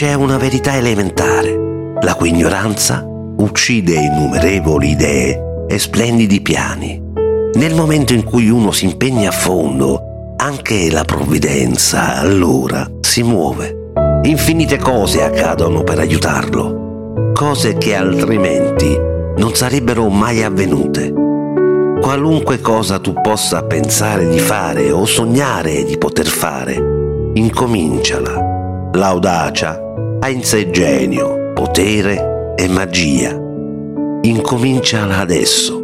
c'è una verità elementare, la cui ignoranza uccide innumerevoli idee e splendidi piani. Nel momento in cui uno si impegna a fondo, anche la provvidenza allora si muove. Infinite cose accadono per aiutarlo, cose che altrimenti non sarebbero mai avvenute. Qualunque cosa tu possa pensare di fare o sognare di poter fare, incominciala. L'audacia ha in sé genio, potere e magia. Incominciala adesso